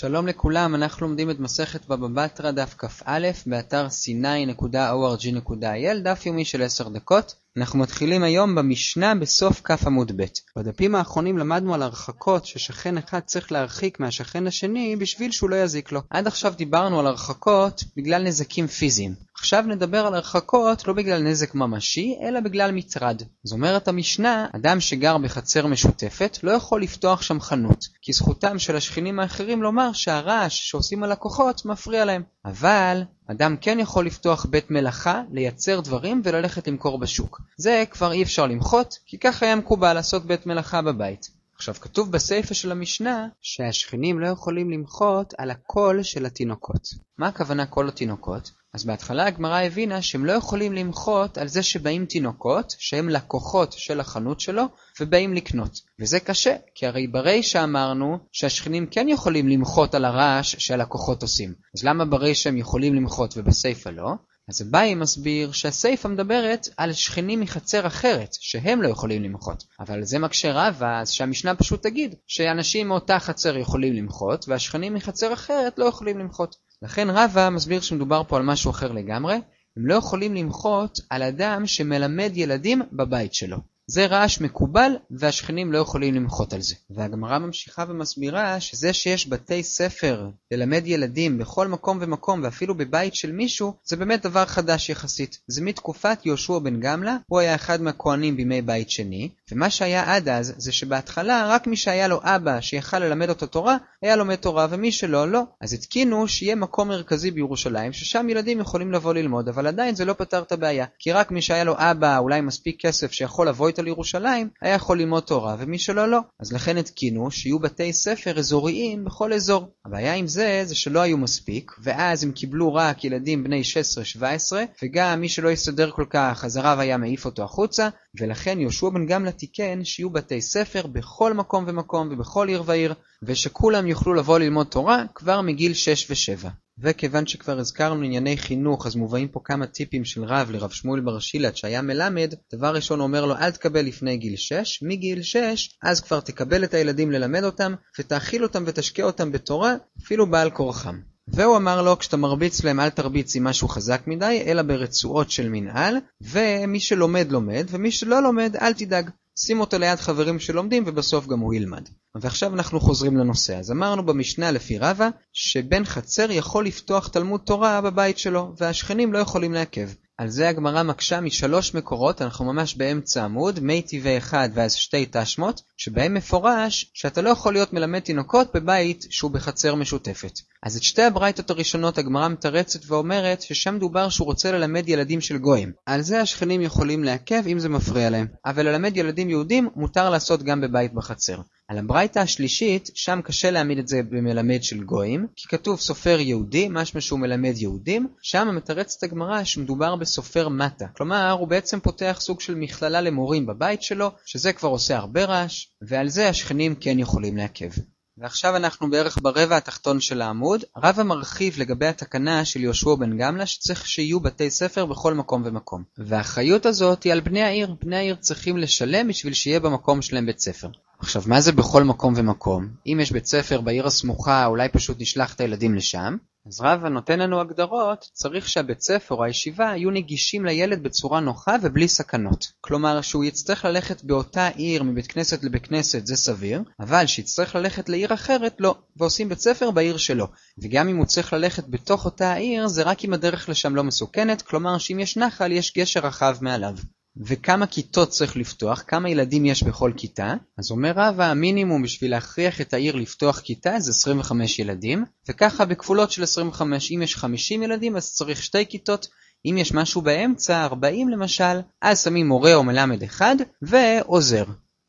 שלום לכולם, אנחנו לומדים את מסכת בבא בתרא דף כ"א באתר c9.org.il, דף יומי של 10 דקות. אנחנו מתחילים היום במשנה בסוף כ' עמוד ב'. בדפים האחרונים למדנו על הרחקות ששכן אחד צריך להרחיק מהשכן השני בשביל שהוא לא יזיק לו. עד עכשיו דיברנו על הרחקות בגלל נזקים פיזיים. עכשיו נדבר על הרחקות לא בגלל נזק ממשי, אלא בגלל מטרד. אז אומרת המשנה, אדם שגר בחצר משותפת לא יכול לפתוח שם חנות, כי זכותם של השכנים האחרים לומר שהרעש שעושים הלקוחות מפריע להם. אבל אדם כן יכול לפתוח בית מלאכה, לייצר דברים וללכת למכור בשוק. זה כבר אי אפשר למחות, כי כך היה מקובל לעשות בית מלאכה בבית. עכשיו כתוב בסיפא של המשנה שהשכנים לא יכולים למחות על הקול של התינוקות. מה הכוונה קול התינוקות? אז בהתחלה הגמרא הבינה שהם לא יכולים למחות על זה שבאים תינוקות, שהם לקוחות של החנות שלו, ובאים לקנות. וזה קשה, כי הרי ברישא אמרנו שהשכנים כן יכולים למחות על הרעש שהלקוחות עושים. אז למה ברישא הם יכולים למחות ובסיפא לא? אז אביי מסביר שהסיפא מדברת על שכנים מחצר אחרת, שהם לא יכולים למחות. אבל זה מקשה רבה, אז שהמשנה פשוט תגיד שאנשים מאותה חצר יכולים למחות, והשכנים מחצר אחרת לא יכולים למחות. לכן רבא מסביר שמדובר פה על משהו אחר לגמרי, הם לא יכולים למחות על אדם שמלמד ילדים בבית שלו. זה רעש מקובל והשכנים לא יכולים למחות על זה. והגמרא ממשיכה ומסבירה שזה שיש בתי ספר ללמד ילדים בכל מקום ומקום ואפילו בבית של מישהו זה באמת דבר חדש יחסית. זה מתקופת יהושע בן גמלה, הוא היה אחד מהכהנים בימי בית שני, ומה שהיה עד אז זה שבהתחלה רק מי שהיה לו אבא שיכל ללמד אותו תורה היה לומד תורה ומי שלא לא. אז התקינו שיהיה מקום מרכזי בירושלים ששם ילדים יכולים לבוא ללמוד אבל עדיין זה לא פתר את הבעיה כי רק מי שהיה לו אבא אולי מספיק כסף שיכול לבוא איתו לירושלים, היה יכול ללמוד תורה, ומי שלא לא. אז לכן התקינו שיהיו בתי ספר אזוריים בכל אזור. הבעיה עם זה, זה שלא היו מספיק, ואז הם קיבלו רק ילדים בני 16-17, וגם מי שלא יסתדר כל כך, אז הרב היה מעיף אותו החוצה, ולכן יהושע בן גמלא תיקן שיהיו בתי ספר בכל מקום ומקום ובכל עיר ועיר, ושכולם יוכלו לבוא ללמוד תורה כבר מגיל 6 ו-7. וכיוון שכבר הזכרנו ענייני חינוך, אז מובאים פה כמה טיפים של רב לרב שמואל בר שילת שהיה מלמד, דבר ראשון אומר לו אל תקבל לפני גיל 6, מגיל 6 אז כבר תקבל את הילדים ללמד אותם, ותאכיל אותם ותשקיע אותם בתורה, אפילו בעל כורחם. והוא אמר לו, כשאתה מרביץ להם אל תרביץ עם משהו חזק מדי, אלא ברצועות של מנהל, ומי שלומד לומד, ומי שלא לומד אל תדאג. שים אותו ליד חברים שלומדים ובסוף גם הוא ילמד. ועכשיו אנחנו חוזרים לנושא. אז אמרנו במשנה לפי רבא, שבן חצר יכול לפתוח תלמוד תורה בבית שלו, והשכנים לא יכולים לעכב. על זה הגמרא מקשה משלוש מקורות, אנחנו ממש באמצע עמוד, מי טבעי אחד ואז שתי תשמות, שבהם מפורש שאתה לא יכול להיות מלמד תינוקות בבית שהוא בחצר משותפת. אז את שתי הברייתות הראשונות הגמרא מתרצת ואומרת ששם דובר שהוא רוצה ללמד ילדים של גויים. על זה השכנים יכולים לעכב אם זה מפריע להם. אבל ללמד ילדים יהודים מותר לעשות גם בבית בחצר. על הברייתא השלישית, שם קשה להעמיד את זה במלמד של גויים, כי כתוב סופר יהודי, משמע שהוא מלמד יהודים, שם מתרצת הגמרא שמדובר בסופר מטה. כלומר, הוא בעצם פותח סוג של מכללה למורים בבית שלו, שזה כבר עושה הרבה רעש, ועל זה השכנים כן יכולים לעכב. ועכשיו אנחנו בערך ברבע התחתון של העמוד. רבא מרחיב לגבי התקנה של יהושע בן גמלא שצריך שיהיו בתי ספר בכל מקום ומקום. והאחריות הזאת היא על בני העיר. בני העיר צריכים לשלם בשביל שיהיה במקום שלהם בית ספר. עכשיו, מה זה בכל מקום ומקום? אם יש בית ספר בעיר הסמוכה, אולי פשוט נשלח את הילדים לשם. אז רבא נותן לנו הגדרות, צריך שהבית ספר או הישיבה יהיו נגישים לילד בצורה נוחה ובלי סכנות. כלומר, שהוא יצטרך ללכת באותה עיר מבית כנסת לבית כנסת זה סביר, אבל שיצטרך ללכת לעיר אחרת לא, ועושים בית ספר בעיר שלו. וגם אם הוא צריך ללכת בתוך אותה העיר, זה רק אם הדרך לשם לא מסוכנת, כלומר שאם יש נחל יש גשר רחב מעליו. וכמה כיתות צריך לפתוח, כמה ילדים יש בכל כיתה. אז אומר רבא, המינימום בשביל להכריח את העיר לפתוח כיתה זה 25 ילדים, וככה בכפולות של 25, אם יש 50 ילדים אז צריך שתי כיתות, אם יש משהו באמצע, 40 למשל, אז שמים מורה או מלמד אחד, ועוזר.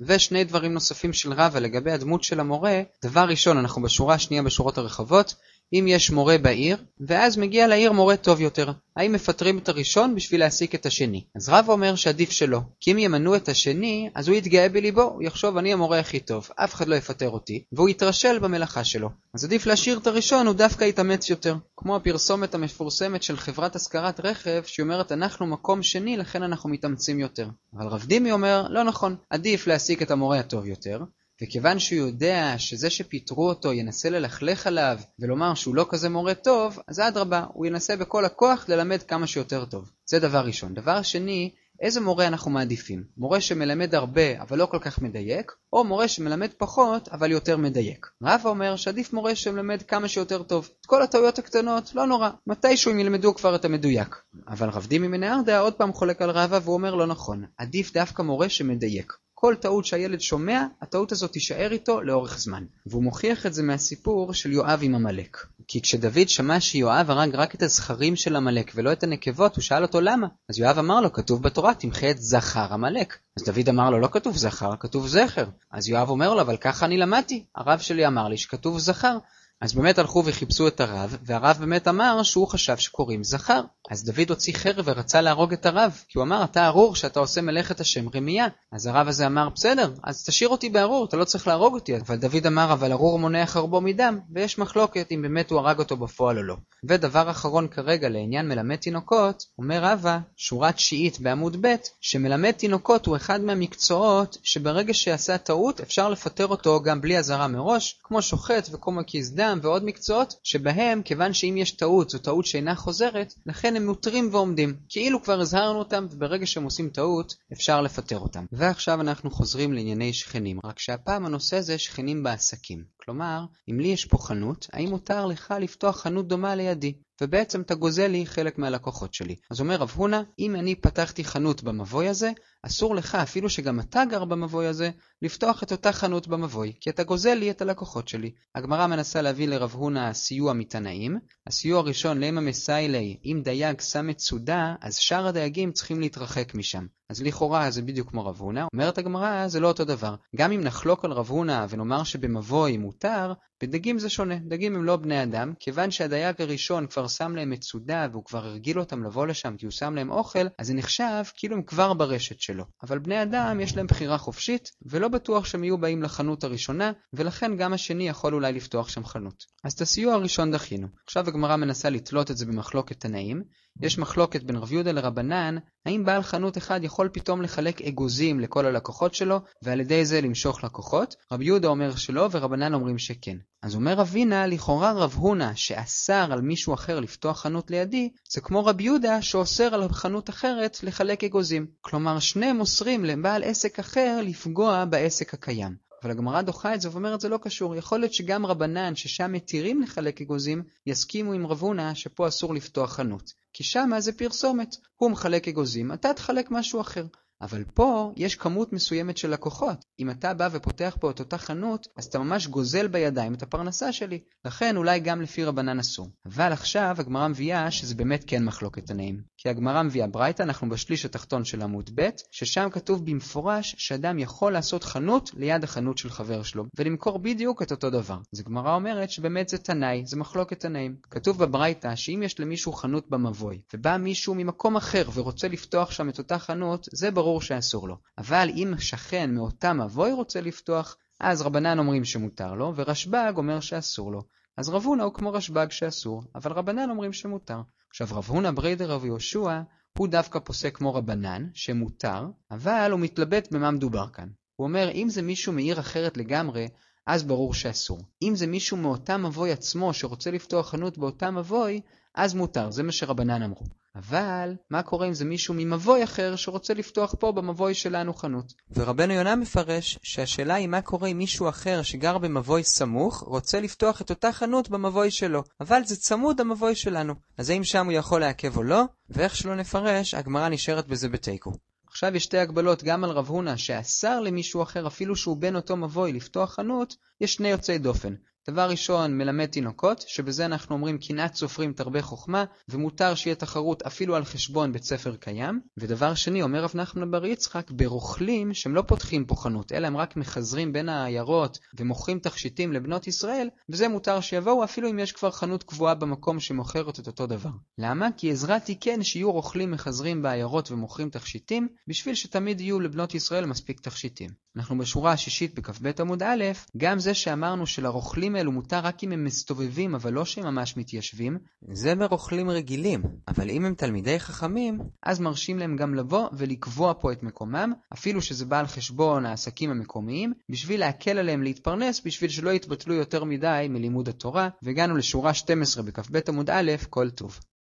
ושני דברים נוספים של רבא לגבי הדמות של המורה, דבר ראשון, אנחנו בשורה השנייה בשורות הרחבות, אם יש מורה בעיר, ואז מגיע לעיר מורה טוב יותר. האם מפטרים את הראשון בשביל להעסיק את השני? אז רב אומר שעדיף שלא, כי אם ימנו את השני, אז הוא יתגאה בליבו, הוא יחשוב אני המורה הכי טוב, אף אחד לא יפטר אותי, והוא יתרשל במלאכה שלו. אז עדיף להשאיר את הראשון, הוא דווקא יתאמץ יותר. כמו הפרסומת המפורסמת של חברת השכרת רכב, שהיא אומרת אנחנו מקום שני, לכן אנחנו מתאמצים יותר. אבל רב דימי אומר, לא נכון, עדיף להעסיק את המורה הטוב יותר, וכיוון שהוא יודע שזה שפיטרו אותו ינסה ללכלך עליו ולומר שהוא לא כזה מורה טוב, אז אדרבה, הוא ינסה בכל הכוח ללמד כמה שיותר טוב. זה דבר ראשון. דבר שני, איזה מורה אנחנו מעדיפים? מורה שמלמד הרבה אבל לא כל כך מדייק, או מורה שמלמד פחות אבל יותר מדייק? רבא אומר שעדיף מורה שמלמד כמה שיותר טוב. את כל הטעויות הקטנות, לא נורא, מתישהו הם ילמדו כבר את המדויק. אבל רב דימי מנהרדה עוד פעם חולק על רבא והוא אומר לא נכון, עדיף דווקא מורה שמדייק. כל טעות שהילד שומע, הטעות הזאת תישאר איתו לאורך זמן. והוא מוכיח את זה מהסיפור של יואב עם עמלק. כי כשדוד שמע שיואב הרג רק את הזכרים של עמלק ולא את הנקבות, הוא שאל אותו למה. אז יואב אמר לו, כתוב בתורה, תמחה את זכר עמלק. אז דוד אמר לו, לא כתוב זכר, כתוב זכר. אז יואב אומר לו, אבל ככה אני למדתי. הרב שלי אמר לי שכתוב זכר. אז באמת הלכו וחיפשו את הרב, והרב באמת אמר שהוא חשב שקוראים זכר. אז דוד הוציא חרב ורצה להרוג את הרב, כי הוא אמר, אתה ארור שאתה עושה מלאכת השם רמייה. אז הרב הזה אמר, בסדר, אז תשאיר אותי בארור, אתה לא צריך להרוג אותי. אבל דוד אמר, אבל ארור מונע חרבו מדם, ויש מחלוקת אם באמת הוא הרג אותו בפועל או לא. ודבר אחרון כרגע לעניין מלמד תינוקות, אומר רבא, שורה תשיעית בעמוד ב', שמלמד תינוקות הוא אחד מהמקצועות שברגע שעשה טעות אפשר לפטר אותו גם בלי אזהרה מראש, כמו שוחט וכמו מקיס דם ועוד מקצועות, שבהם כיוון שאם יש טעות זו טעות שאינה חוזרת, לכן הם מותרים ועומדים. כאילו כבר הזהרנו אותם, וברגע שהם עושים טעות, אפשר לפטר אותם. ועכשיו אנחנו חוזרים לענייני שכנים, רק שהפעם הנושא זה שכנים בעסקים. כלומר, אם לי יש פה חנות, האם מותר לך לפתוח חנות דומה לידי? ובעצם אתה גוזל לי חלק מהלקוחות שלי. אז אומר רב הונא, אם אני פתחתי חנות במבוי הזה, אסור לך, אפילו שגם אתה גר במבוי הזה, לפתוח את אותה חנות במבוי, כי אתה גוזל לי את הלקוחות שלי. הגמרא מנסה להביא לרב הונא סיוע מתנאים. הסיוע הראשון, למה מסיילי, אם דייג שם את סודה, אז שאר הדייגים צריכים להתרחק משם. אז לכאורה זה בדיוק כמו רב הונא. אומרת הגמרא, זה לא אותו דבר. גם אם נחלוק על רב הונא ונאמר שבמבוי מותר, בדגים זה שונה. דגים הם לא בני אדם, כיוון שהדייג הראשון כבר שם להם מצודה והוא כבר הרגיל אותם לבוא לשם כי הוא שם להם אוכל, אז זה נחשב כאילו הם כבר ברשת שלו. אבל בני אדם יש להם בחירה חופשית, ולא בטוח שהם יהיו באים לחנות הראשונה, ולכן גם השני יכול אולי לפתוח שם חנות. אז את הסיוע הראשון דחינו. עכשיו הגמרא מנסה לתלות את זה במחלוקת תנאים. יש מחלוקת בין רב יהודה לרבנן, האם בעל חנות אחד יכול פתאום לחלק אגוזים לכל הלקוחות שלו, ועל ידי זה למשוך לקוחות? רב יהודה אומר שלא, ורבנן אומרים שכן. אז אומר רבינה, לכאורה רב הונא שאסר על מישהו אחר לפתוח חנות לידי, זה כמו רב יהודה שאוסר על חנות אחרת לחלק אגוזים. כלומר, שניהם אוסרים לבעל עסק אחר לפגוע בעסק הקיים. אבל הגמרא דוחה את זה ואומרת זה לא קשור. יכול להיות שגם רבנן ששם מתירים לחלק אגוזים, יסכימו עם רב הונא שפה אסור לפתוח חנות. כי שמה זה פרסומת. הוא מחלק אגוזים, אתה תחלק משהו אחר. אבל פה יש כמות מסוימת של לקוחות. אם אתה בא ופותח פה את אותה חנות, אז אתה ממש גוזל בידיים את הפרנסה שלי. לכן אולי גם לפי רבנן אסור. אבל עכשיו הגמרא מביאה שזה באמת כן מחלוקת תנאים. כי הגמרא מביאה ברייתא, אנחנו בשליש התחתון של עמוד ב', ששם כתוב במפורש שאדם יכול לעשות חנות ליד החנות של חבר שלו, ולמכור בדיוק את אותו דבר. אז הגמרא אומרת שבאמת זה תנאי, זה מחלוקת תנאים. כתוב בברייתא שאם יש למישהו חנות במבוי, ובא מישהו ממקום אחר ורוצה לפתוח שם את אותה חנות, זה ברור שאסור לו. אבל אם שכן מאותה מבוי רוצה לפתוח, אז רבנן אומרים שמותר לו, ורשב"ג אומר שאסור לו. אז רב הונא הוא כמו רשב"ג שאסור, אבל רבנן אומרים שמותר. עכשיו רב הונא בריידר רב יהושע, הוא דווקא פוסק כמו רבנן, שמותר, אבל הוא מתלבט במה מדובר כאן. הוא אומר, אם זה מישהו מעיר אחרת לגמרי, אז ברור שאסור. אם זה מישהו מאותה מבוי עצמו שרוצה לפתוח חנות באותה מבוי, אז מותר, זה מה שרבנן אמרו. אבל, מה קורה אם זה מישהו ממבוי אחר שרוצה לפתוח פה במבוי שלנו חנות? ורבנו יונה מפרש שהשאלה היא מה קורה אם מישהו אחר שגר במבוי סמוך רוצה לפתוח את אותה חנות במבוי שלו, אבל זה צמוד המבוי שלנו. אז האם שם הוא יכול לעכב או לא? ואיך שלא נפרש, הגמרא נשארת בזה בתיקו. עכשיו יש שתי הגבלות גם על רב הונא שאסר למישהו אחר אפילו שהוא בן אותו מבוי לפתוח חנות, יש שני יוצאי דופן. דבר ראשון, מלמד תינוקות, שבזה אנחנו אומרים קנאת סופרים תרבה חוכמה, ומותר שיהיה תחרות אפילו על חשבון בית ספר קיים. ודבר שני, אומר רב נחמן בר יצחק, ברוכלים שהם לא פותחים פה חנות, אלא הם רק מחזרים בין העיירות ומוכרים תכשיטים לבנות ישראל, וזה מותר שיבואו אפילו אם יש כבר חנות קבועה במקום שמוכרת את אותו דבר. למה? כי עזרתי כן שיהיו רוכלים מחזרים בעיירות ומוכרים תכשיטים, בשביל שתמיד יהיו לבנות ישראל מספיק תכשיטים. אנחנו בשורה השישית בכ"ב עמוד א', גם זה שאמרנו שלרוכלים הרוכלים האלו מותר רק אם הם מסתובבים, אבל לא שהם ממש מתיישבים. זה ברוכלים רגילים, אבל אם הם תלמידי חכמים... אז מרשים להם גם לבוא ולקבוע פה את מקומם, אפילו שזה בא על חשבון העסקים המקומיים, בשביל להקל עליהם להתפרנס, בשביל שלא יתבטלו יותר מדי מלימוד התורה, והגענו לשורה 12 בכ"ב עמוד א', כל טוב.